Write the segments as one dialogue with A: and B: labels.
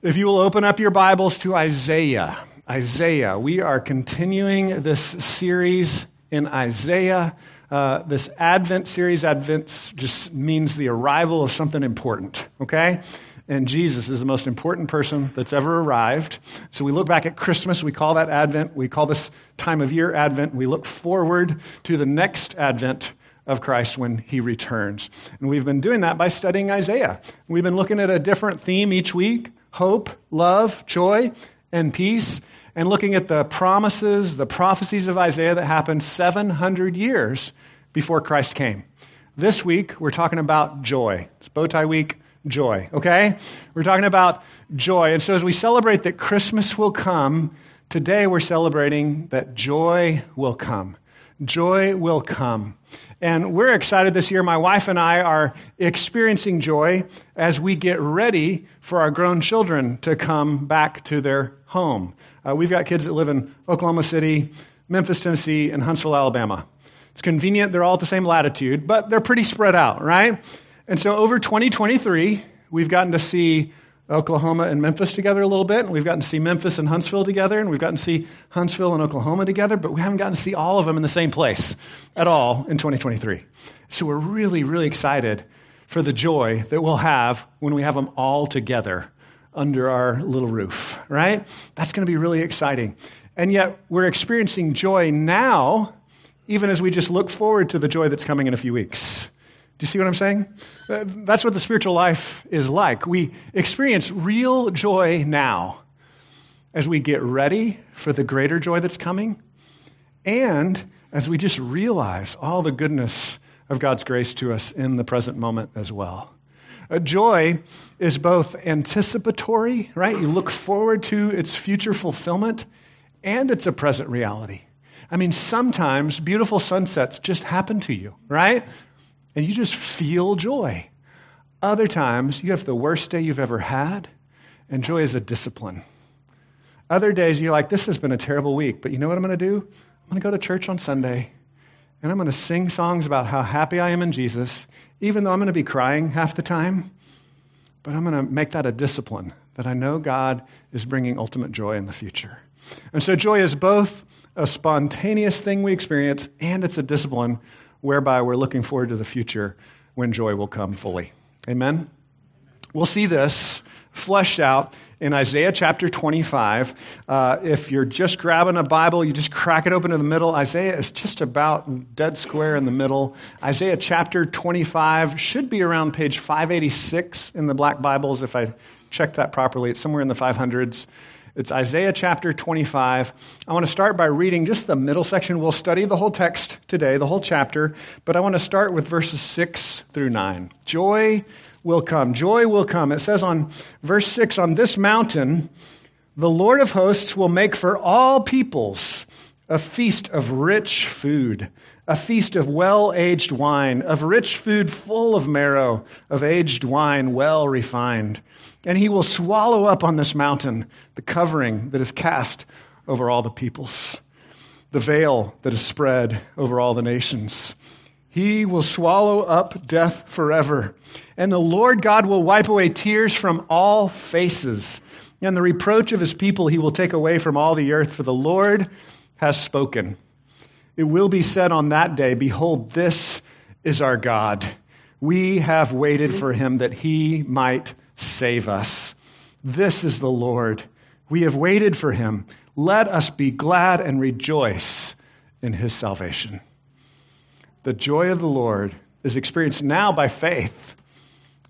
A: If you will open up your Bibles to Isaiah, Isaiah, we are continuing this series in Isaiah. Uh, this Advent series, Advent just means the arrival of something important, okay? And Jesus is the most important person that's ever arrived. So we look back at Christmas, we call that Advent. We call this time of year Advent. We look forward to the next Advent of Christ when he returns. And we've been doing that by studying Isaiah. We've been looking at a different theme each week hope, love, joy, and peace, and looking at the promises, the prophecies of Isaiah that happened 700 years before Christ came. This week, we're talking about joy. It's bow tie week, joy, okay? We're talking about joy. And so as we celebrate that Christmas will come, today we're celebrating that joy will come. Joy will come. And we're excited this year. My wife and I are experiencing joy as we get ready for our grown children to come back to their home. Uh, we've got kids that live in Oklahoma City, Memphis, Tennessee, and Huntsville, Alabama. It's convenient, they're all at the same latitude, but they're pretty spread out, right? And so over 2023, we've gotten to see Oklahoma and Memphis together a little bit, and we've gotten to see Memphis and Huntsville together, and we've gotten to see Huntsville and Oklahoma together, but we haven't gotten to see all of them in the same place at all in 2023. So we're really, really excited for the joy that we'll have when we have them all together under our little roof, right? That's going to be really exciting. And yet we're experiencing joy now, even as we just look forward to the joy that's coming in a few weeks. Do you see what I'm saying? Uh, that's what the spiritual life is like. We experience real joy now as we get ready for the greater joy that's coming and as we just realize all the goodness of God's grace to us in the present moment as well. Uh, joy is both anticipatory, right? You look forward to its future fulfillment, and it's a present reality. I mean, sometimes beautiful sunsets just happen to you, right? And you just feel joy. Other times, you have the worst day you've ever had, and joy is a discipline. Other days, you're like, this has been a terrible week, but you know what I'm going to do? I'm going to go to church on Sunday, and I'm going to sing songs about how happy I am in Jesus, even though I'm going to be crying half the time. But I'm going to make that a discipline that I know God is bringing ultimate joy in the future. And so, joy is both a spontaneous thing we experience and it's a discipline whereby we're looking forward to the future when joy will come fully. Amen? We'll see this fleshed out in Isaiah chapter 25. Uh, if you're just grabbing a Bible, you just crack it open in the middle. Isaiah is just about dead square in the middle. Isaiah chapter 25 should be around page 586 in the black Bibles if I checked that properly. It's somewhere in the 500s. It's Isaiah chapter 25. I want to start by reading just the middle section. We'll study the whole text today, the whole chapter, but I want to start with verses 6 through 9. Joy will come. Joy will come. It says on verse 6 On this mountain, the Lord of hosts will make for all peoples a feast of rich food, a feast of well aged wine, of rich food full of marrow, of aged wine well refined. And he will swallow up on this mountain the covering that is cast over all the peoples, the veil that is spread over all the nations. He will swallow up death forever. And the Lord God will wipe away tears from all faces. And the reproach of his people he will take away from all the earth, for the Lord has spoken. It will be said on that day, Behold, this is our God. We have waited for him that he might save us. This is the Lord. We have waited for him. Let us be glad and rejoice in his salvation. The joy of the Lord is experienced now by faith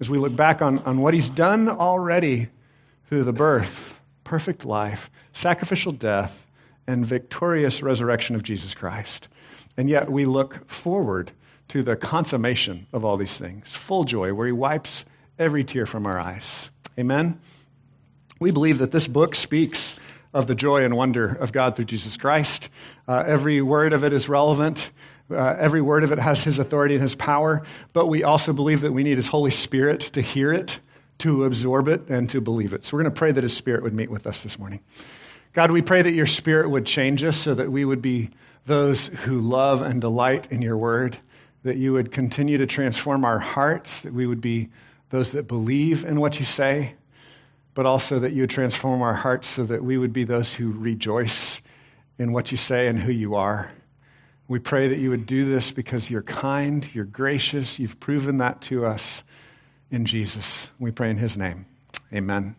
A: as we look back on, on what he's done already through the birth, perfect life, sacrificial death, and victorious resurrection of Jesus Christ. And yet we look forward to the consummation of all these things, full joy, where he wipes every tear from our eyes. Amen? We believe that this book speaks of the joy and wonder of God through Jesus Christ. Uh, every word of it is relevant. Uh, every word of it has his authority and his power, but we also believe that we need his Holy Spirit to hear it, to absorb it, and to believe it. So we're going to pray that his Spirit would meet with us this morning. God, we pray that your Spirit would change us so that we would be those who love and delight in your word, that you would continue to transform our hearts, that we would be those that believe in what you say, but also that you would transform our hearts so that we would be those who rejoice in what you say and who you are. We pray that you would do this because you're kind, you're gracious, you've proven that to us in Jesus. We pray in his name. Amen.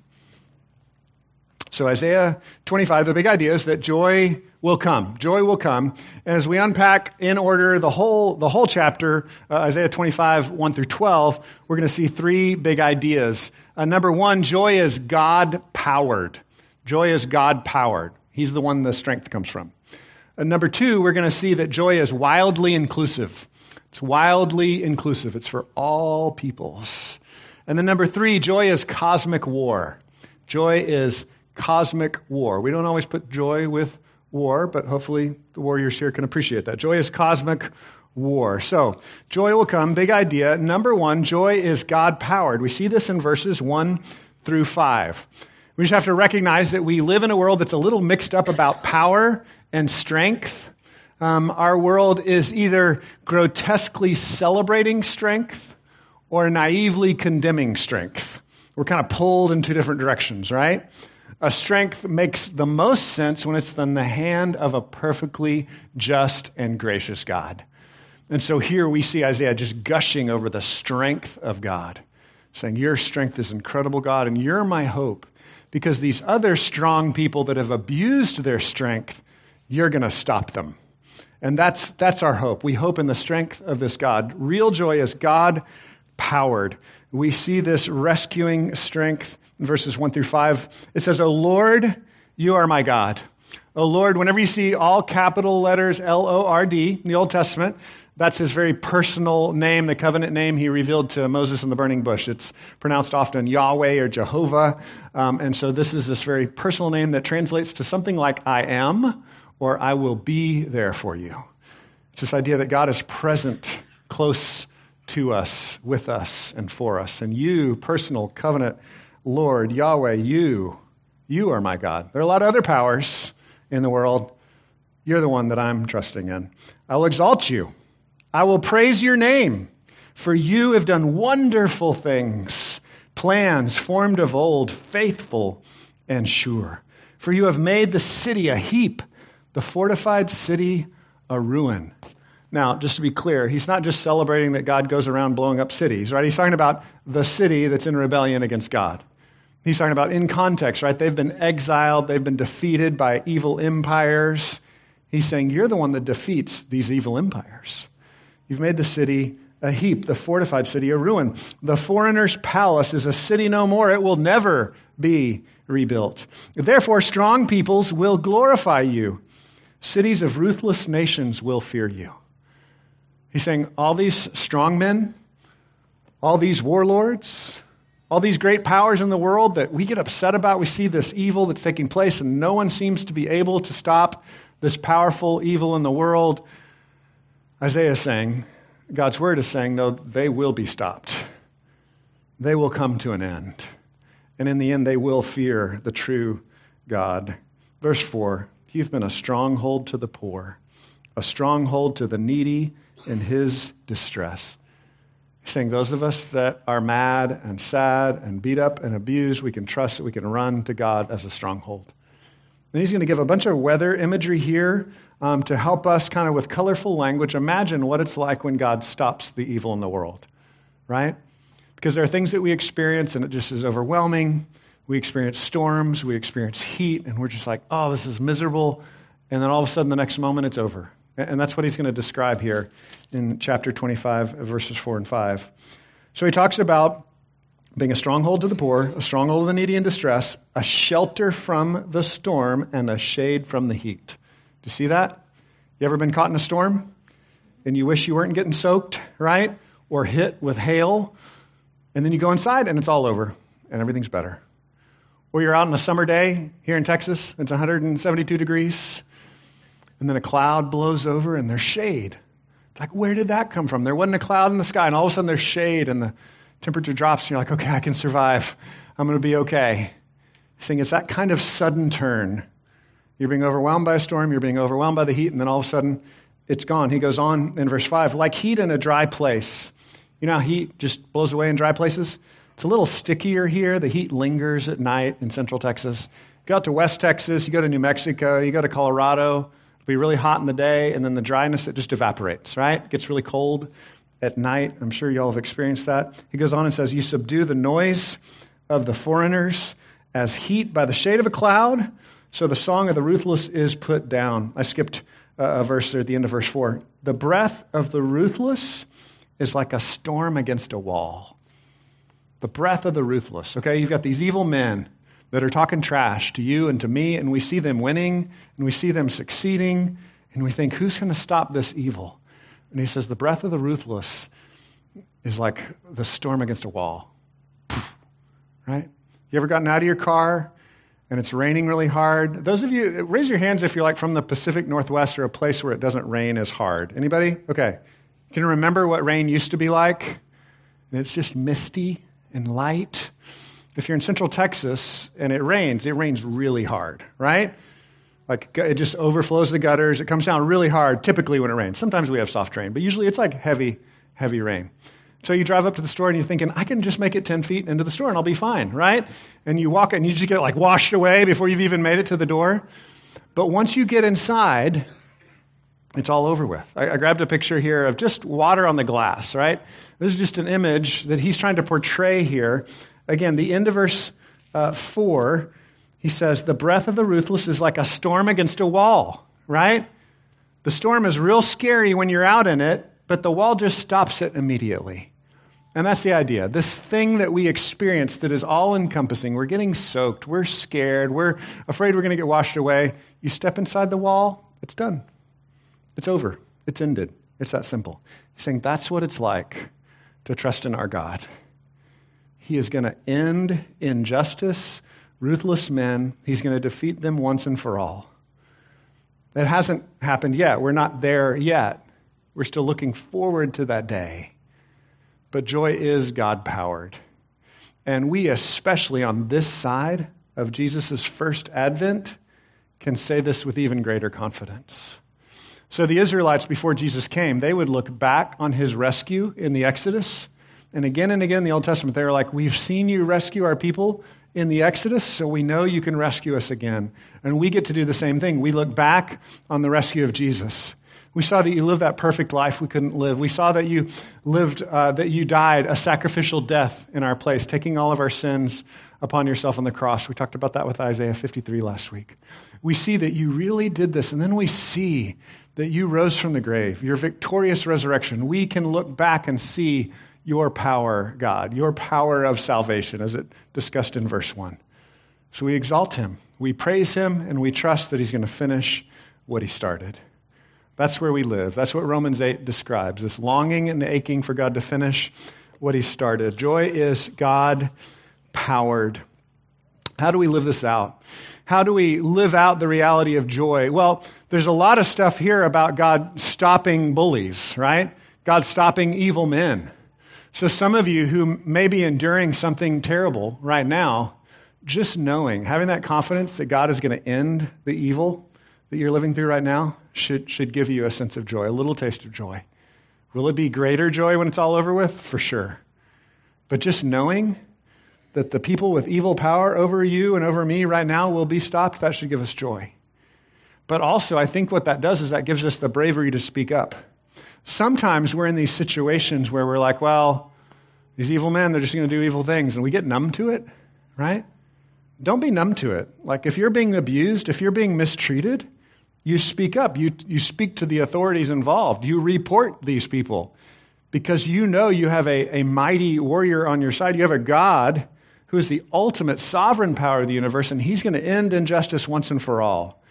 A: So, Isaiah 25, the big idea is that joy will come. Joy will come. And as we unpack in order the whole, the whole chapter, uh, Isaiah 25, 1 through 12, we're going to see three big ideas. Uh, number one, joy is God powered. Joy is God powered. He's the one the strength comes from. Uh, number two, we're going to see that joy is wildly inclusive. It's wildly inclusive, it's for all peoples. And then number three, joy is cosmic war. Joy is cosmic war. We don't always put joy with war, but hopefully the warriors here can appreciate that. Joy is cosmic war. So, joy will come. Big idea. Number one, joy is God powered. We see this in verses one through five. We just have to recognize that we live in a world that's a little mixed up about power and strength. Um, our world is either grotesquely celebrating strength or naively condemning strength. We're kind of pulled in two different directions, right? A strength makes the most sense when it's in the hand of a perfectly just and gracious God. And so here we see Isaiah just gushing over the strength of God, saying, Your strength is incredible, God, and you're my hope. Because these other strong people that have abused their strength, you're going to stop them. And that's, that's our hope. We hope in the strength of this God. Real joy is God powered. We see this rescuing strength verses 1 through 5. It says, O Lord, you are my God. O Lord, whenever you see all capital letters L O R D in the Old Testament, that's his very personal name, the covenant name he revealed to Moses in the burning bush. It's pronounced often Yahweh or Jehovah. Um, and so this is this very personal name that translates to something like I am or I will be there for you. It's this idea that God is present, close to us, with us, and for us. And you, personal covenant Lord, Yahweh, you, you are my God. There are a lot of other powers in the world. You're the one that I'm trusting in. I'll exalt you. I will praise your name, for you have done wonderful things, plans formed of old, faithful and sure. For you have made the city a heap, the fortified city a ruin. Now, just to be clear, he's not just celebrating that God goes around blowing up cities, right? He's talking about the city that's in rebellion against God. He's talking about in context, right? They've been exiled, they've been defeated by evil empires. He's saying, You're the one that defeats these evil empires. You've made the city a heap, the fortified city a ruin. The foreigner's palace is a city no more. It will never be rebuilt. Therefore, strong peoples will glorify you. Cities of ruthless nations will fear you. He's saying, all these strong men, all these warlords, all these great powers in the world that we get upset about, we see this evil that's taking place, and no one seems to be able to stop this powerful evil in the world. Isaiah is saying, God's word is saying, no, they will be stopped. They will come to an end. And in the end, they will fear the true God. Verse 4 You've been a stronghold to the poor, a stronghold to the needy in his distress. Saying, Those of us that are mad and sad and beat up and abused, we can trust that we can run to God as a stronghold. And he's going to give a bunch of weather imagery here um, to help us, kind of with colorful language, imagine what it's like when God stops the evil in the world, right? Because there are things that we experience and it just is overwhelming. We experience storms, we experience heat, and we're just like, oh, this is miserable. And then all of a sudden, the next moment, it's over. And that's what he's going to describe here in chapter 25, verses 4 and 5. So he talks about being a stronghold to the poor, a stronghold of the needy in distress, a shelter from the storm, and a shade from the heat. Do you see that? You ever been caught in a storm and you wish you weren't getting soaked, right? Or hit with hail, and then you go inside and it's all over and everything's better. Or you're out on a summer day here in Texas, it's 172 degrees, and then a cloud blows over and there's shade. It's like, where did that come from? There wasn't a cloud in the sky, and all of a sudden there's shade and the temperature drops, and you're like, okay, I can survive. I'm going to be okay. Saying it's that kind of sudden turn. You're being overwhelmed by a storm, you're being overwhelmed by the heat, and then all of a sudden it's gone. He goes on in verse 5 like heat in a dry place. You know how heat just blows away in dry places? It's a little stickier here. The heat lingers at night in central Texas. You go out to West Texas, you go to New Mexico, you go to Colorado, be really hot in the day, and then the dryness, it just evaporates, right? It gets really cold at night. I'm sure y'all have experienced that. He goes on and says, You subdue the noise of the foreigners as heat by the shade of a cloud. So the song of the ruthless is put down. I skipped a verse there at the end of verse 4. The breath of the ruthless is like a storm against a wall. The breath of the ruthless. Okay, you've got these evil men that are talking trash to you and to me, and we see them winning, and we see them succeeding, and we think, who's going to stop this evil? And he says, the breath of the ruthless is like the storm against a wall. Right? You ever gotten out of your car and it's raining really hard? Those of you, raise your hands if you're like from the Pacific Northwest or a place where it doesn't rain as hard. Anybody? Okay. Can you remember what rain used to be like? And it's just misty and light. If you're in central Texas and it rains, it rains really hard, right? Like it just overflows the gutters. It comes down really hard typically when it rains. Sometimes we have soft rain, but usually it's like heavy, heavy rain. So you drive up to the store and you're thinking, I can just make it 10 feet into the store and I'll be fine, right? And you walk and you just get like washed away before you've even made it to the door. But once you get inside, it's all over with. I, I grabbed a picture here of just water on the glass, right? This is just an image that he's trying to portray here. Again, the end of verse uh, 4, he says, The breath of the ruthless is like a storm against a wall, right? The storm is real scary when you're out in it, but the wall just stops it immediately. And that's the idea. This thing that we experience that is all encompassing, we're getting soaked, we're scared, we're afraid we're going to get washed away. You step inside the wall, it's done. It's over. It's ended. It's that simple. He's saying that's what it's like to trust in our God. He is going to end injustice, ruthless men. He's going to defeat them once and for all. That hasn't happened yet. We're not there yet. We're still looking forward to that day. But joy is God powered. And we, especially on this side of Jesus' first advent, can say this with even greater confidence. So the Israelites, before Jesus came, they would look back on his rescue in the Exodus. And again and again in the Old Testament, they were like, We've seen you rescue our people in the Exodus, so we know you can rescue us again. And we get to do the same thing. We look back on the rescue of Jesus. We saw that you lived that perfect life we couldn't live. We saw that you lived, uh, that you died a sacrificial death in our place, taking all of our sins upon yourself on the cross. We talked about that with Isaiah 53 last week. We see that you really did this, and then we see that you rose from the grave, your victorious resurrection. We can look back and see your power, God, your power of salvation, as it discussed in verse 1. So we exalt him, we praise him, and we trust that he's going to finish what he started. That's where we live. That's what Romans 8 describes this longing and aching for God to finish what He started. Joy is God powered. How do we live this out? How do we live out the reality of joy? Well, there's a lot of stuff here about God stopping bullies, right? God stopping evil men. So, some of you who may be enduring something terrible right now, just knowing, having that confidence that God is going to end the evil that you're living through right now should, should give you a sense of joy, a little taste of joy. Will it be greater joy when it's all over with? For sure. But just knowing that the people with evil power over you and over me right now will be stopped, that should give us joy. But also, I think what that does is that gives us the bravery to speak up. Sometimes we're in these situations where we're like, well, these evil men, they're just going to do evil things, and we get numb to it, right? Don't be numb to it. Like, if you're being abused, if you're being mistreated, you speak up. You, you speak to the authorities involved. You report these people because you know you have a, a mighty warrior on your side. You have a God who is the ultimate sovereign power of the universe, and he's going to end injustice once and for all.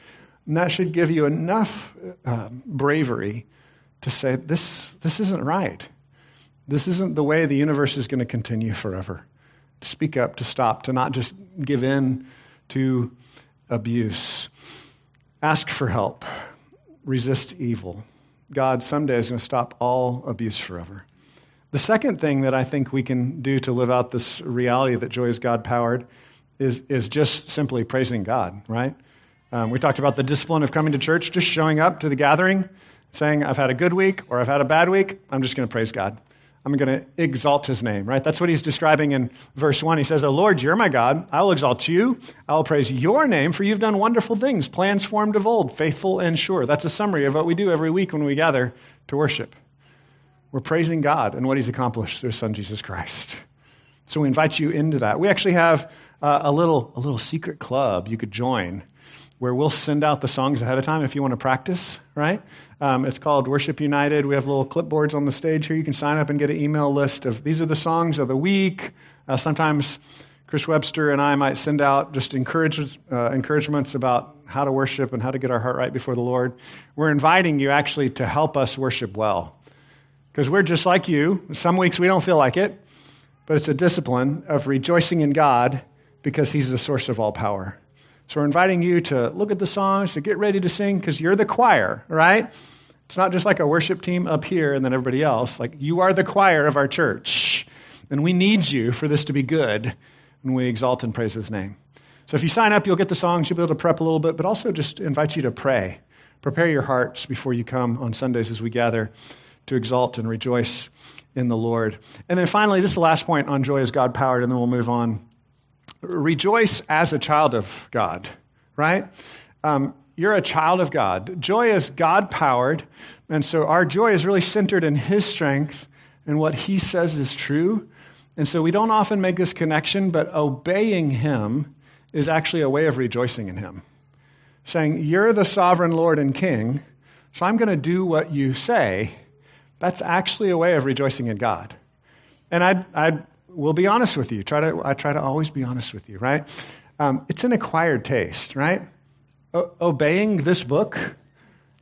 A: And that should give you enough uh, bravery to say, this, this isn't right. This isn't the way the universe is going to continue forever. To speak up, to stop, to not just give in to abuse. Ask for help. Resist evil. God someday is going to stop all abuse forever. The second thing that I think we can do to live out this reality that joy is God powered is, is just simply praising God, right? Um, we talked about the discipline of coming to church, just showing up to the gathering, saying, I've had a good week or I've had a bad week. I'm just going to praise God. I'm going to exalt his name, right? That's what he's describing in verse 1. He says, Oh Lord, you're my God. I will exalt you. I will praise your name, for you've done wonderful things, plans formed of old, faithful and sure. That's a summary of what we do every week when we gather to worship. We're praising God and what he's accomplished through his son, Jesus Christ. So we invite you into that. We actually have uh, a, little, a little secret club you could join where we'll send out the songs ahead of time if you want to practice, right? Um, it's called Worship United. We have little clipboards on the stage here. You can sign up and get an email list of these are the songs of the week. Uh, sometimes Chris Webster and I might send out just encourage, uh, encouragements about how to worship and how to get our heart right before the Lord. We're inviting you actually to help us worship well. Because we're just like you. Some weeks we don't feel like it, but it's a discipline of rejoicing in God because He's the source of all power. So we're inviting you to look at the songs, to get ready to sing, because you're the choir, right? It's not just like a worship team up here and then everybody else. Like, you are the choir of our church. And we need you for this to be good when we exalt and praise his name. So if you sign up, you'll get the songs, you'll be able to prep a little bit, but also just invite you to pray. Prepare your hearts before you come on Sundays as we gather to exalt and rejoice in the Lord. And then finally, this is the last point on joy is God powered, and then we'll move on rejoice as a child of God, right? Um, you're a child of God. Joy is God powered, and so our joy is really centered in His strength and what He says is true. And so we don't often make this connection, but obeying Him is actually a way of rejoicing in Him. Saying, You're the sovereign Lord and King, so I'm going to do what you say. That's actually a way of rejoicing in God. And I'd, I'd will be honest with you. Try to, I try to always be honest with you, right? Um, it's an acquired taste, right? O- obeying this book,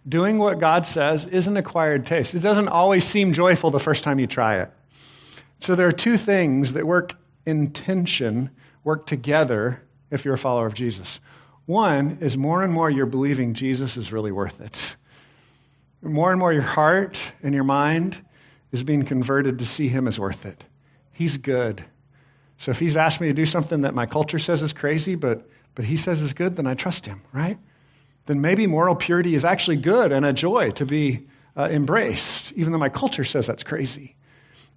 A: doing what God says, is an acquired taste. It doesn't always seem joyful the first time you try it. So there are two things that work in tension, work together if you're a follower of Jesus. One is more and more you're believing Jesus is really worth it. More and more your heart and your mind is being converted to see him as worth it. He's good. So if he's asked me to do something that my culture says is crazy, but, but he says is good, then I trust him, right? Then maybe moral purity is actually good and a joy to be uh, embraced, even though my culture says that's crazy.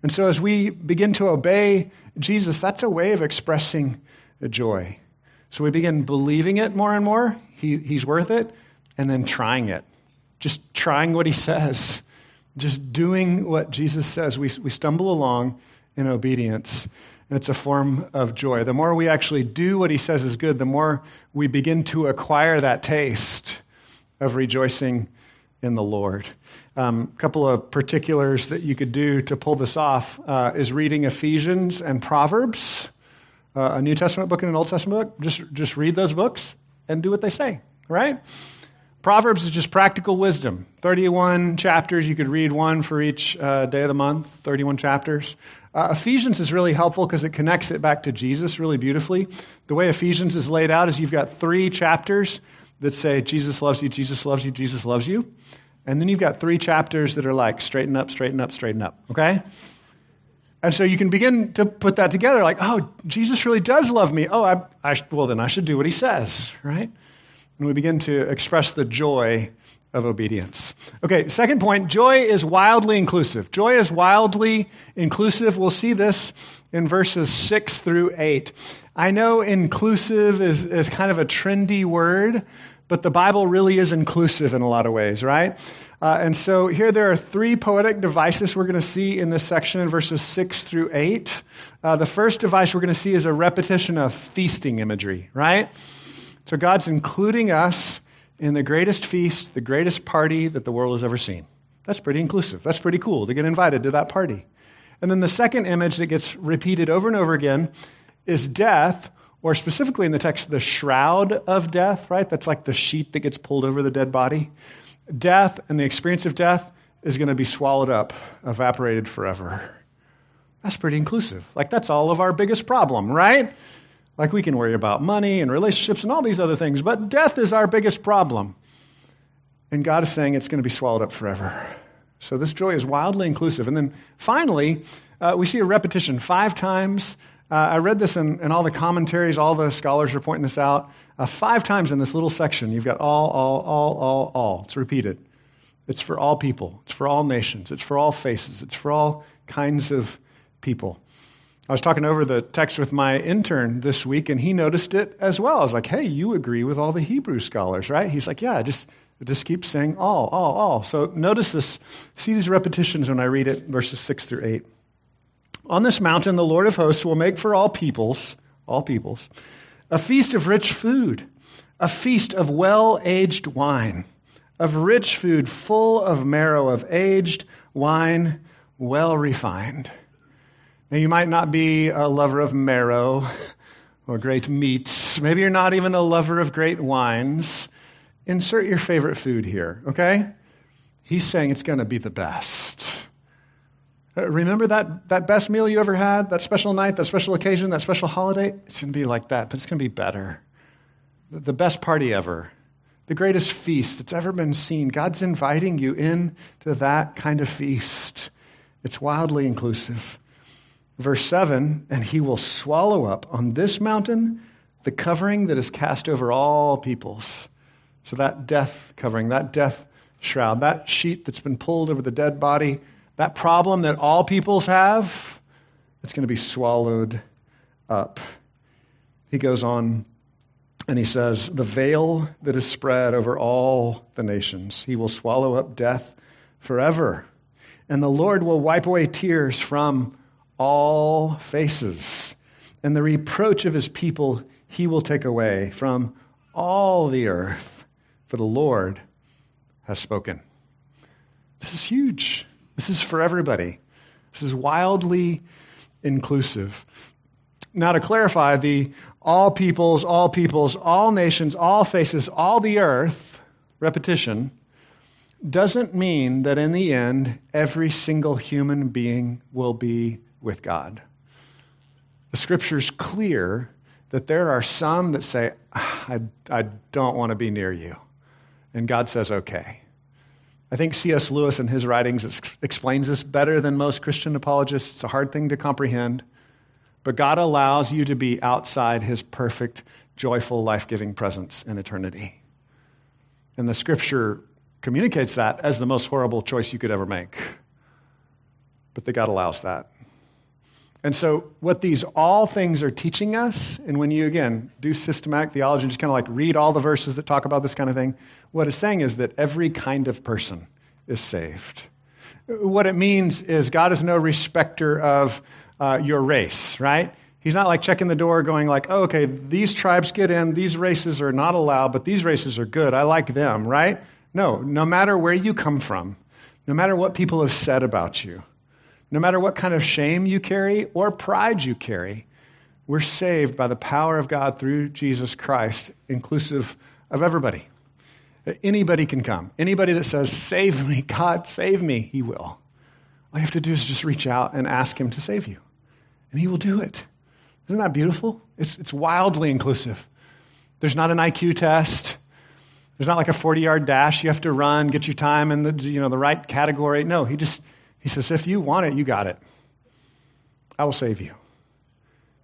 A: And so as we begin to obey Jesus, that's a way of expressing a joy. So we begin believing it more and more, he, he's worth it, and then trying it. Just trying what he says, just doing what Jesus says. We, we stumble along in obedience. And it's a form of joy. The more we actually do what he says is good, the more we begin to acquire that taste of rejoicing in the Lord. A um, couple of particulars that you could do to pull this off uh, is reading Ephesians and Proverbs, uh, a New Testament book and an Old Testament book. Just, just read those books and do what they say, right? Proverbs is just practical wisdom. 31 chapters. You could read one for each uh, day of the month, 31 chapters. Uh, Ephesians is really helpful because it connects it back to Jesus really beautifully. The way Ephesians is laid out is you've got three chapters that say, Jesus loves you, Jesus loves you, Jesus loves you. And then you've got three chapters that are like, straighten up, straighten up, straighten up, okay? And so you can begin to put that together like, oh, Jesus really does love me. Oh, I, I, well, then I should do what he says, right? And we begin to express the joy of obedience. Okay, second point joy is wildly inclusive. Joy is wildly inclusive. We'll see this in verses 6 through 8. I know inclusive is, is kind of a trendy word, but the Bible really is inclusive in a lot of ways, right? Uh, and so here there are three poetic devices we're going to see in this section in verses 6 through 8. Uh, the first device we're going to see is a repetition of feasting imagery, right? So God's including us in the greatest feast, the greatest party that the world has ever seen. That's pretty inclusive. That's pretty cool to get invited to that party. And then the second image that gets repeated over and over again is death, or specifically in the text, the shroud of death, right? That's like the sheet that gets pulled over the dead body. Death and the experience of death is going to be swallowed up, evaporated forever. That's pretty inclusive. Like, that's all of our biggest problem, right? Like we can worry about money and relationships and all these other things, but death is our biggest problem. And God is saying it's going to be swallowed up forever. So this joy is wildly inclusive. And then finally, uh, we see a repetition five times. Uh, I read this in, in, all the commentaries, all the scholars are pointing this out. Uh, five times in this little section, you've got all, all, all, all, all. It's repeated. It's for all people, it's for all nations, it's for all faces, it's for all kinds of people. I was talking over the text with my intern this week, and he noticed it as well. I was like, hey, you agree with all the Hebrew scholars, right? He's like, yeah, just, just keep saying all, all, all. So notice this, see these repetitions when I read it, verses 6 through 8. On this mountain, the Lord of hosts will make for all peoples, all peoples, a feast of rich food, a feast of well aged wine, of rich food full of marrow, of aged wine well refined. Now, you might not be a lover of marrow or great meats. Maybe you're not even a lover of great wines. Insert your favorite food here, okay? He's saying it's going to be the best. Uh, remember that, that best meal you ever had, that special night, that special occasion, that special holiday? It's going to be like that, but it's going to be better. The best party ever, the greatest feast that's ever been seen. God's inviting you in to that kind of feast. It's wildly inclusive. Verse 7 And he will swallow up on this mountain the covering that is cast over all peoples. So that death covering, that death shroud, that sheet that's been pulled over the dead body, that problem that all peoples have, it's going to be swallowed up. He goes on and he says, The veil that is spread over all the nations, he will swallow up death forever. And the Lord will wipe away tears from all faces. And the reproach of his people he will take away from all the earth, for the Lord has spoken. This is huge. This is for everybody. This is wildly inclusive. Now, to clarify, the all peoples, all peoples, all nations, all faces, all the earth repetition doesn't mean that in the end, every single human being will be with God. The scripture's clear that there are some that say, ah, I, I don't want to be near you. And God says, okay. I think C.S. Lewis in his writings explains this better than most Christian apologists. It's a hard thing to comprehend. But God allows you to be outside his perfect, joyful, life giving presence in eternity. And the scripture communicates that as the most horrible choice you could ever make. But that God allows that. And so, what these all things are teaching us, and when you again do systematic theology and just kind of like read all the verses that talk about this kind of thing, what it's saying is that every kind of person is saved. What it means is God is no respecter of uh, your race, right? He's not like checking the door going like, oh, okay, these tribes get in, these races are not allowed, but these races are good. I like them, right? No, no matter where you come from, no matter what people have said about you, no matter what kind of shame you carry or pride you carry, we're saved by the power of God through Jesus Christ, inclusive of everybody. Anybody can come. Anybody that says, Save me, God, save me, He will. All you have to do is just reach out and ask Him to save you, and He will do it. Isn't that beautiful? It's, it's wildly inclusive. There's not an IQ test. There's not like a 40 yard dash you have to run, get your time in the, you know, the right category. No, he just he says, if you want it, you got it. I will save you.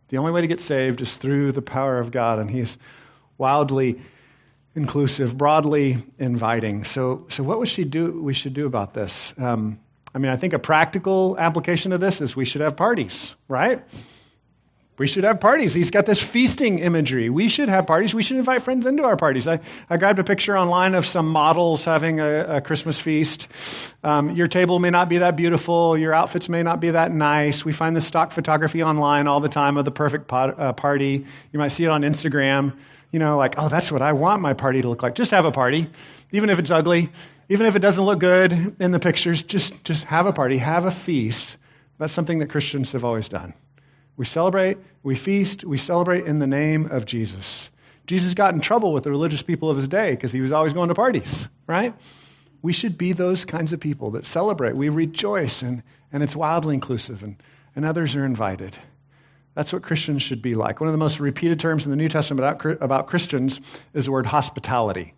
A: The only way to get saved is through the power of God, and He's wildly inclusive, broadly inviting. So, so what we should do, we should do about this? Um, I mean, I think a practical application of this is we should have parties, right? We should have parties. He's got this feasting imagery. We should have parties. We should invite friends into our parties. I, I grabbed a picture online of some models having a, a Christmas feast. Um, your table may not be that beautiful. Your outfits may not be that nice. We find the stock photography online all the time of the perfect pot, uh, party. You might see it on Instagram. You know, like, oh, that's what I want my party to look like. Just have a party, even if it's ugly, even if it doesn't look good in the pictures. Just, just have a party, have a feast. That's something that Christians have always done. We celebrate, we feast, we celebrate in the name of Jesus. Jesus got in trouble with the religious people of his day because he was always going to parties, right? We should be those kinds of people that celebrate. We rejoice, and, and it's wildly inclusive, and, and others are invited. That's what Christians should be like. One of the most repeated terms in the New Testament about, about Christians is the word hospitality.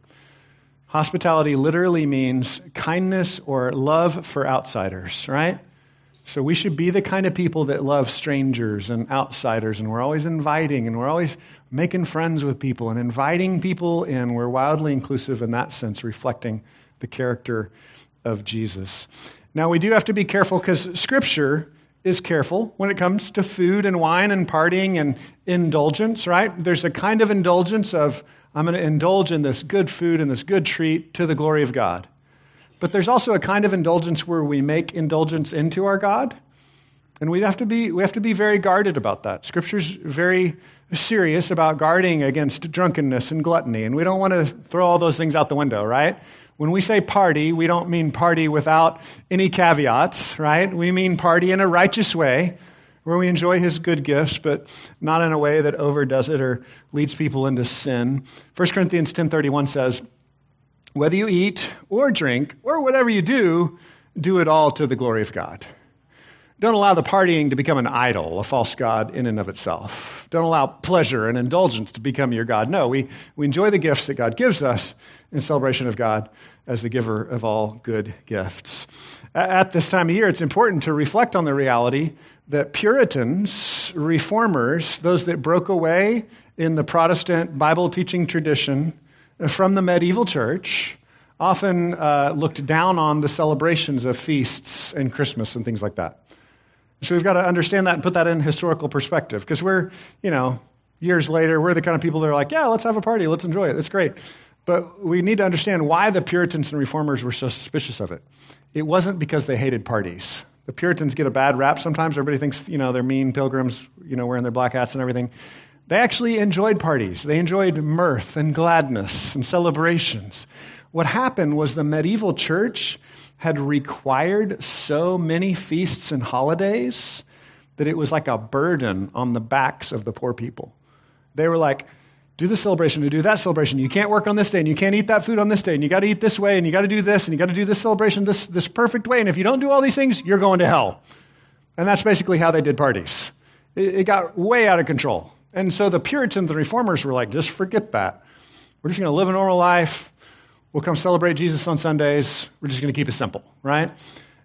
A: Hospitality literally means kindness or love for outsiders, right? So we should be the kind of people that love strangers and outsiders, and we're always inviting and we're always making friends with people and inviting people in. We're wildly inclusive in that sense, reflecting the character of Jesus. Now, we do have to be careful because Scripture is careful when it comes to food and wine and partying and indulgence, right? There's a kind of indulgence of, I'm going to indulge in this good food and this good treat to the glory of God. But there's also a kind of indulgence where we make indulgence into our God. And we have to be, we have to be very guarded about that. Scripture's very serious about guarding against drunkenness and gluttony. And we don't want to throw all those things out the window, right? When we say party, we don't mean party without any caveats, right? We mean party in a righteous way where we enjoy his good gifts, but not in a way that overdoes it or leads people into sin. 1 Corinthians 10:31 says, "Whether you eat or drink or whatever you do, do it all to the glory of God." Don't allow the partying to become an idol, a false God in and of itself. Don't allow pleasure and indulgence to become your God. No, we, we enjoy the gifts that God gives us in celebration of God as the giver of all good gifts. At this time of year, it's important to reflect on the reality that Puritans, reformers, those that broke away in the Protestant Bible teaching tradition from the medieval church, often uh, looked down on the celebrations of feasts and Christmas and things like that. So we've got to understand that and put that in historical perspective because we're, you know, years later, we're the kind of people that are like, yeah, let's have a party, let's enjoy it, it's great. But we need to understand why the Puritans and Reformers were so suspicious of it. It wasn't because they hated parties. The Puritans get a bad rap sometimes. Everybody thinks, you know, they're mean pilgrims, you know, wearing their black hats and everything. They actually enjoyed parties. They enjoyed mirth and gladness and celebrations. What happened was the medieval church had required so many feasts and holidays that it was like a burden on the backs of the poor people. They were like, do this celebration, to do that celebration. You can't work on this day, and you can't eat that food on this day, and you got to eat this way, and you got to do this, and you got to do this celebration this, this perfect way. And if you don't do all these things, you're going to hell. And that's basically how they did parties. It, it got way out of control. And so the Puritans and reformers were like, just forget that. We're just going to live a normal life. We'll come celebrate Jesus on Sundays. We're just going to keep it simple, right?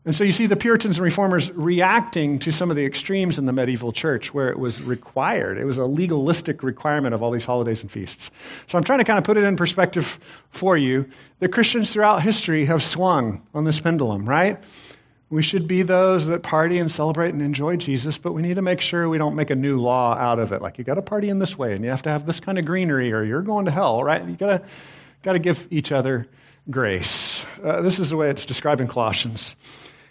A: And so you see the Puritans and Reformers reacting to some of the extremes in the medieval church where it was required. It was a legalistic requirement of all these holidays and feasts. So I'm trying to kind of put it in perspective for you. The Christians throughout history have swung on this pendulum, right? We should be those that party and celebrate and enjoy Jesus, but we need to make sure we don't make a new law out of it. Like you got to party in this way and you have to have this kind of greenery or you're going to hell, right? You got to Got to give each other grace. Uh, this is the way it's described in Colossians.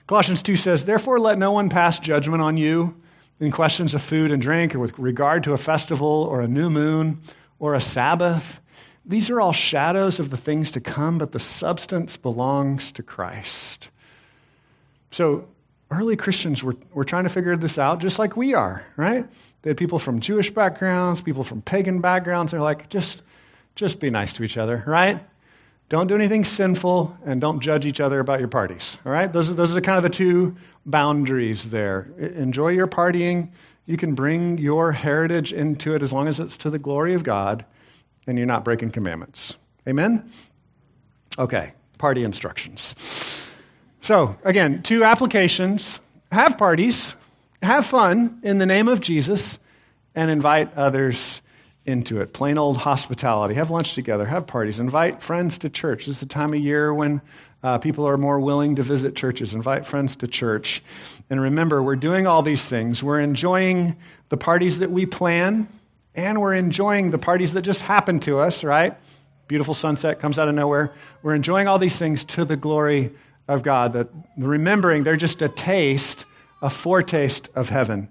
A: Colossians 2 says, Therefore, let no one pass judgment on you in questions of food and drink, or with regard to a festival, or a new moon, or a Sabbath. These are all shadows of the things to come, but the substance belongs to Christ. So, early Christians were, were trying to figure this out just like we are, right? They had people from Jewish backgrounds, people from pagan backgrounds. They're like, just just be nice to each other, right? Don't do anything sinful and don't judge each other about your parties, all right? Those are, those are kind of the two boundaries there. Enjoy your partying. You can bring your heritage into it as long as it's to the glory of God and you're not breaking commandments. Amen? Okay, party instructions. So, again, two applications have parties, have fun in the name of Jesus, and invite others into it. Plain old hospitality. Have lunch together, have parties, invite friends to church. This is the time of year when uh, people are more willing to visit churches. Invite friends to church. And remember, we're doing all these things. We're enjoying the parties that we plan, and we're enjoying the parties that just happen to us, right? Beautiful sunset comes out of nowhere. We're enjoying all these things to the glory of God. That remembering they're just a taste, a foretaste of heaven,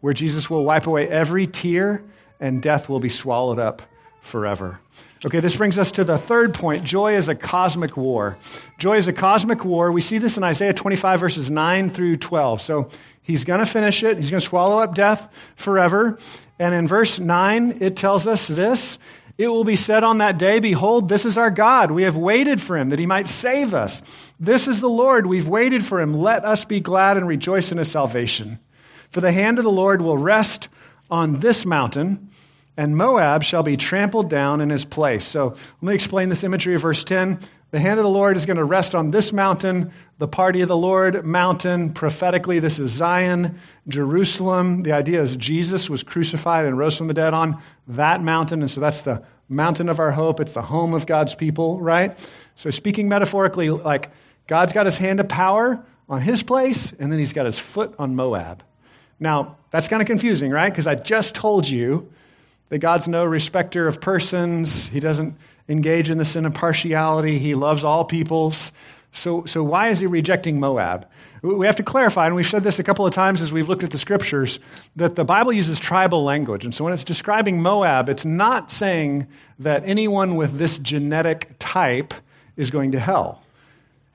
A: where Jesus will wipe away every tear and death will be swallowed up forever. Okay, this brings us to the third point. Joy is a cosmic war. Joy is a cosmic war. We see this in Isaiah 25, verses 9 through 12. So he's going to finish it, he's going to swallow up death forever. And in verse 9, it tells us this It will be said on that day, Behold, this is our God. We have waited for him that he might save us. This is the Lord. We've waited for him. Let us be glad and rejoice in his salvation. For the hand of the Lord will rest on this mountain and Moab shall be trampled down in his place. So let me explain this imagery of verse 10. The hand of the Lord is going to rest on this mountain, the party of the Lord mountain. Prophetically, this is Zion, Jerusalem. The idea is Jesus was crucified and rose from the dead on that mountain. And so that's the mountain of our hope. It's the home of God's people, right? So speaking metaphorically, like God's got his hand of power on his place, and then he's got his foot on Moab. Now, that's kind of confusing, right? Because I just told you that God's no respecter of persons. He doesn't engage in the sin of partiality. He loves all peoples. So, so why is he rejecting Moab? We have to clarify, and we've said this a couple of times as we've looked at the scriptures, that the Bible uses tribal language. And so when it's describing Moab, it's not saying that anyone with this genetic type is going to hell.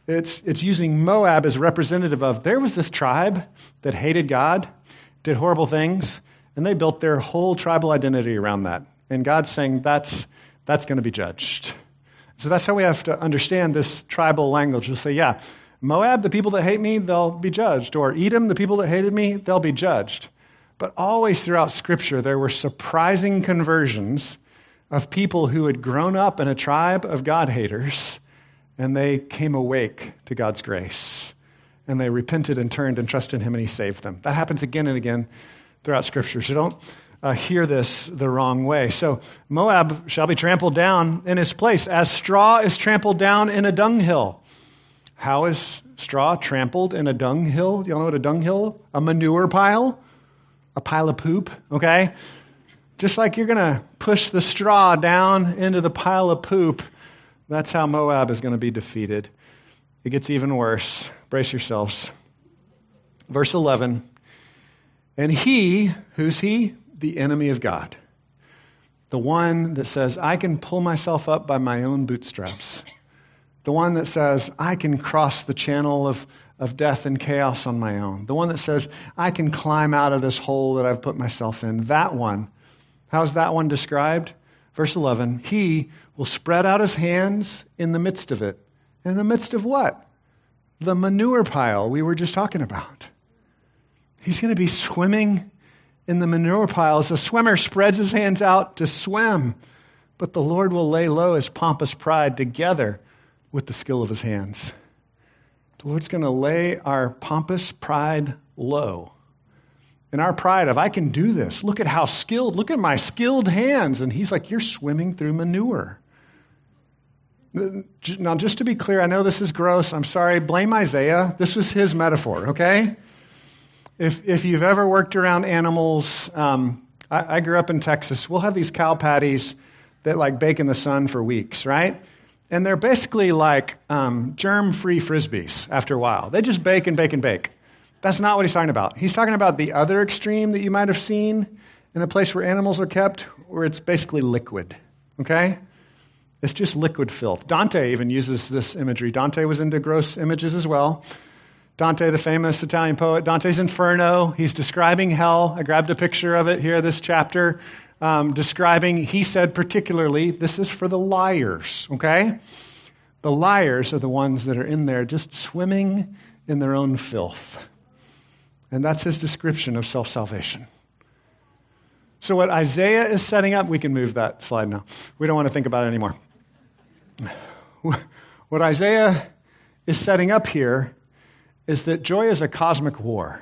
A: It's, it's using Moab as representative of there was this tribe that hated God, did horrible things, and they built their whole tribal identity around that. And God's saying that's, that's going to be judged. So that's how we have to understand this tribal language. We'll say, yeah, Moab, the people that hate me, they'll be judged. Or Edom, the people that hated me, they'll be judged. But always throughout Scripture, there were surprising conversions of people who had grown up in a tribe of God haters and they came awake to God's grace. And they repented and turned and trusted in Him, and He saved them. That happens again and again throughout Scripture. So don't uh, hear this the wrong way. So Moab shall be trampled down in his place, as straw is trampled down in a dunghill. How is straw trampled in a dunghill? Do Y'all know what a dunghill? A manure pile? A pile of poop, okay? Just like you're going to push the straw down into the pile of poop, that's how Moab is going to be defeated. It gets even worse. Brace yourselves. Verse 11. And he, who's he? The enemy of God. The one that says, I can pull myself up by my own bootstraps. The one that says, I can cross the channel of, of death and chaos on my own. The one that says, I can climb out of this hole that I've put myself in. That one. How's that one described? Verse 11 He will spread out his hands in the midst of it. In the midst of what? The manure pile we were just talking about. He's going to be swimming in the manure piles. a swimmer spreads his hands out to swim. But the Lord will lay low his pompous pride together with the skill of his hands. The Lord's going to lay our pompous pride low in our pride of, I can do this. Look at how skilled, look at my skilled hands. And he's like, You're swimming through manure. Now, just to be clear, I know this is gross. I'm sorry. Blame Isaiah. This was his metaphor, okay? If, if you've ever worked around animals, um, I, I grew up in Texas. We'll have these cow patties that like bake in the sun for weeks, right? And they're basically like um, germ free frisbees after a while. They just bake and bake and bake. That's not what he's talking about. He's talking about the other extreme that you might have seen in a place where animals are kept, where it's basically liquid. Okay? It's just liquid filth. Dante even uses this imagery. Dante was into gross images as well. Dante, the famous Italian poet, Dante's Inferno, he's describing hell. I grabbed a picture of it here, this chapter, um, describing, he said particularly, this is for the liars, okay? The liars are the ones that are in there just swimming in their own filth. And that's his description of self salvation. So, what Isaiah is setting up, we can move that slide now. We don't want to think about it anymore. What Isaiah is setting up here is that joy is a cosmic war,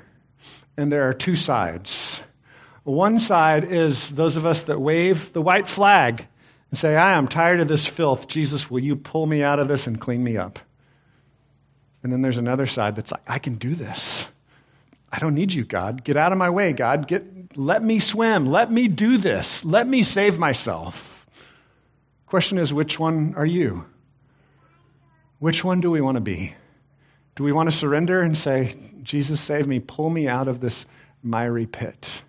A: and there are two sides. One side is those of us that wave the white flag and say, I am tired of this filth. Jesus, will you pull me out of this and clean me up? And then there's another side that's like, I can do this. I don't need you, God. Get out of my way, God. Get, let me swim. Let me do this. Let me save myself. Question is, which one are you? Which one do we want to be? Do we want to surrender and say, Jesus, save me, pull me out of this miry pit?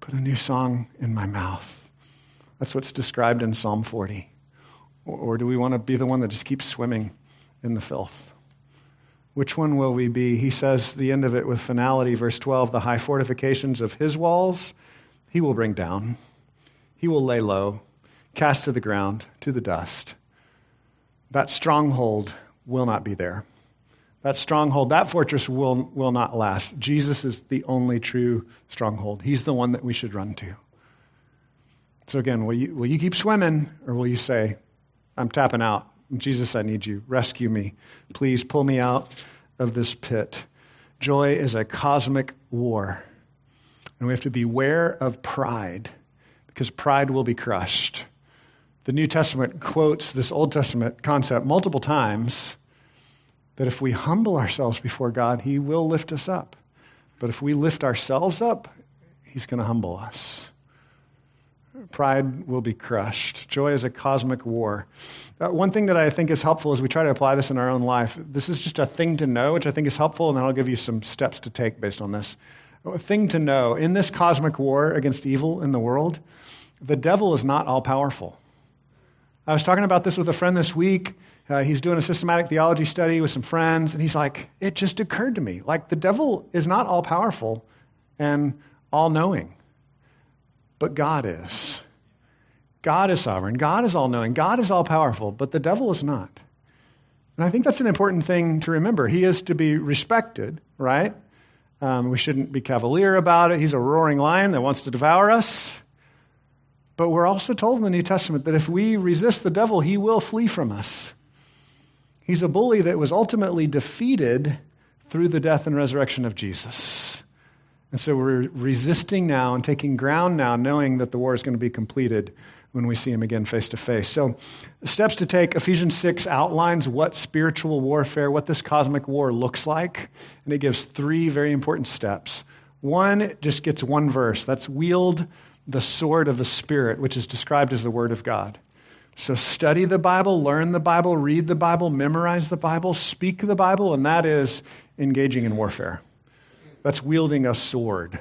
A: Put a new song in my mouth. That's what's described in Psalm 40. Or do we want to be the one that just keeps swimming in the filth? Which one will we be? He says the end of it with finality, verse 12 the high fortifications of his walls he will bring down, he will lay low, cast to the ground, to the dust. That stronghold will not be there. That stronghold, that fortress will, will not last. Jesus is the only true stronghold. He's the one that we should run to. So, again, will you, will you keep swimming or will you say, I'm tapping out? Jesus, I need you. Rescue me. Please pull me out of this pit. Joy is a cosmic war. And we have to beware of pride because pride will be crushed. The New Testament quotes this Old Testament concept multiple times. That if we humble ourselves before God, He will lift us up. But if we lift ourselves up, He's going to humble us. Pride will be crushed. Joy is a cosmic war. Uh, one thing that I think is helpful as we try to apply this in our own life, this is just a thing to know, which I think is helpful, and then I'll give you some steps to take based on this. A thing to know in this cosmic war against evil in the world, the devil is not all powerful. I was talking about this with a friend this week. Uh, he's doing a systematic theology study with some friends, and he's like, It just occurred to me. Like, the devil is not all powerful and all knowing, but God is. God is sovereign. God is all knowing. God is all powerful, but the devil is not. And I think that's an important thing to remember. He is to be respected, right? Um, we shouldn't be cavalier about it. He's a roaring lion that wants to devour us. But we're also told in the New Testament that if we resist the devil, he will flee from us. He's a bully that was ultimately defeated through the death and resurrection of Jesus. And so we're resisting now and taking ground now, knowing that the war is going to be completed when we see him again face to face. So, steps to take Ephesians 6 outlines what spiritual warfare, what this cosmic war looks like, and it gives three very important steps. One just gets one verse that's wield the sword of the Spirit, which is described as the Word of God. So study the Bible, learn the Bible, read the Bible, memorize the Bible, speak the Bible, and that is engaging in warfare. That's wielding a sword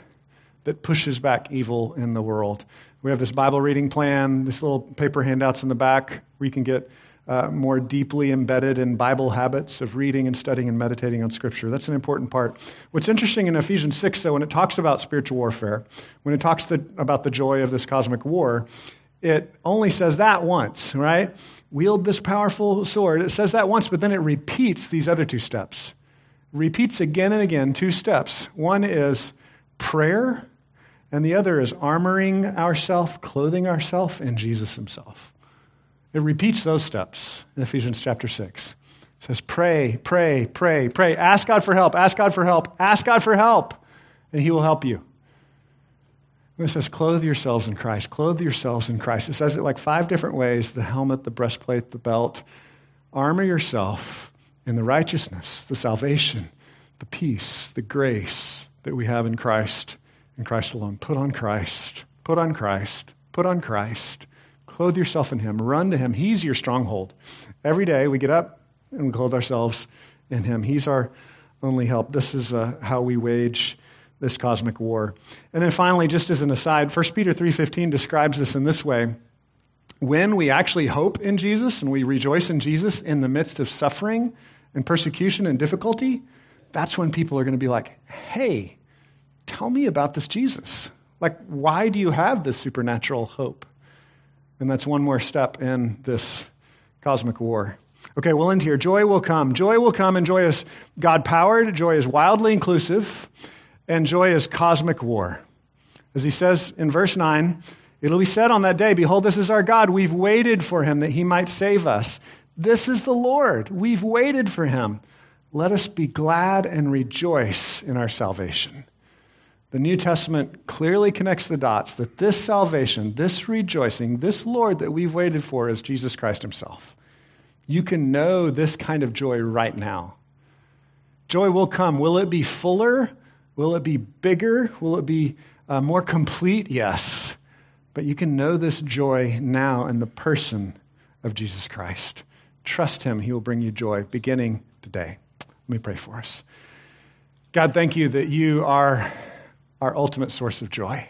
A: that pushes back evil in the world. We have this Bible reading plan, this little paper handouts in the back where you can get uh, more deeply embedded in Bible habits of reading and studying and meditating on Scripture. That's an important part. What's interesting in Ephesians 6, though, when it talks about spiritual warfare, when it talks the, about the joy of this cosmic war, it only says that once, right? Wield this powerful sword. It says that once, but then it repeats these other two steps. Repeats again and again two steps. One is prayer, and the other is armoring ourselves, clothing ourselves in Jesus himself. It repeats those steps in Ephesians chapter 6. It says, pray, pray, pray, pray. Ask God for help, ask God for help, ask God for help, and he will help you. It says, clothe yourselves in Christ. Clothe yourselves in Christ. It says it like five different ways the helmet, the breastplate, the belt. Armor yourself in the righteousness, the salvation, the peace, the grace that we have in Christ, in Christ alone. Put on Christ. Put on Christ. Put on Christ. Clothe yourself in Him. Run to Him. He's your stronghold. Every day we get up and we clothe ourselves in Him. He's our only help. This is uh, how we wage this cosmic war. And then finally, just as an aside, 1 Peter 3.15 describes this in this way. When we actually hope in Jesus and we rejoice in Jesus in the midst of suffering and persecution and difficulty, that's when people are going to be like, hey, tell me about this Jesus. Like, why do you have this supernatural hope? And that's one more step in this cosmic war. Okay, we'll end here. Joy will come. Joy will come, and joy is God powered. Joy is wildly inclusive and joy is cosmic war. As he says in verse 9, it'll be said on that day, Behold, this is our God. We've waited for him that he might save us. This is the Lord. We've waited for him. Let us be glad and rejoice in our salvation. The New Testament clearly connects the dots that this salvation, this rejoicing, this Lord that we've waited for is Jesus Christ himself. You can know this kind of joy right now. Joy will come. Will it be fuller? Will it be bigger? Will it be uh, more complete? Yes. But you can know this joy now in the person of Jesus Christ. Trust Him, He will bring you joy beginning today. Let me pray for us. God, thank you that you are our ultimate source of joy.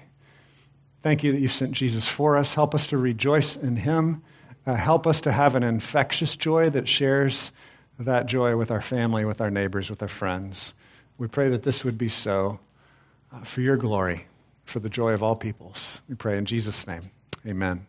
A: Thank you that you sent Jesus for us. Help us to rejoice in Him. Uh, help us to have an infectious joy that shares that joy with our family, with our neighbors, with our friends. We pray that this would be so uh, for your glory, for the joy of all peoples. We pray in Jesus' name. Amen.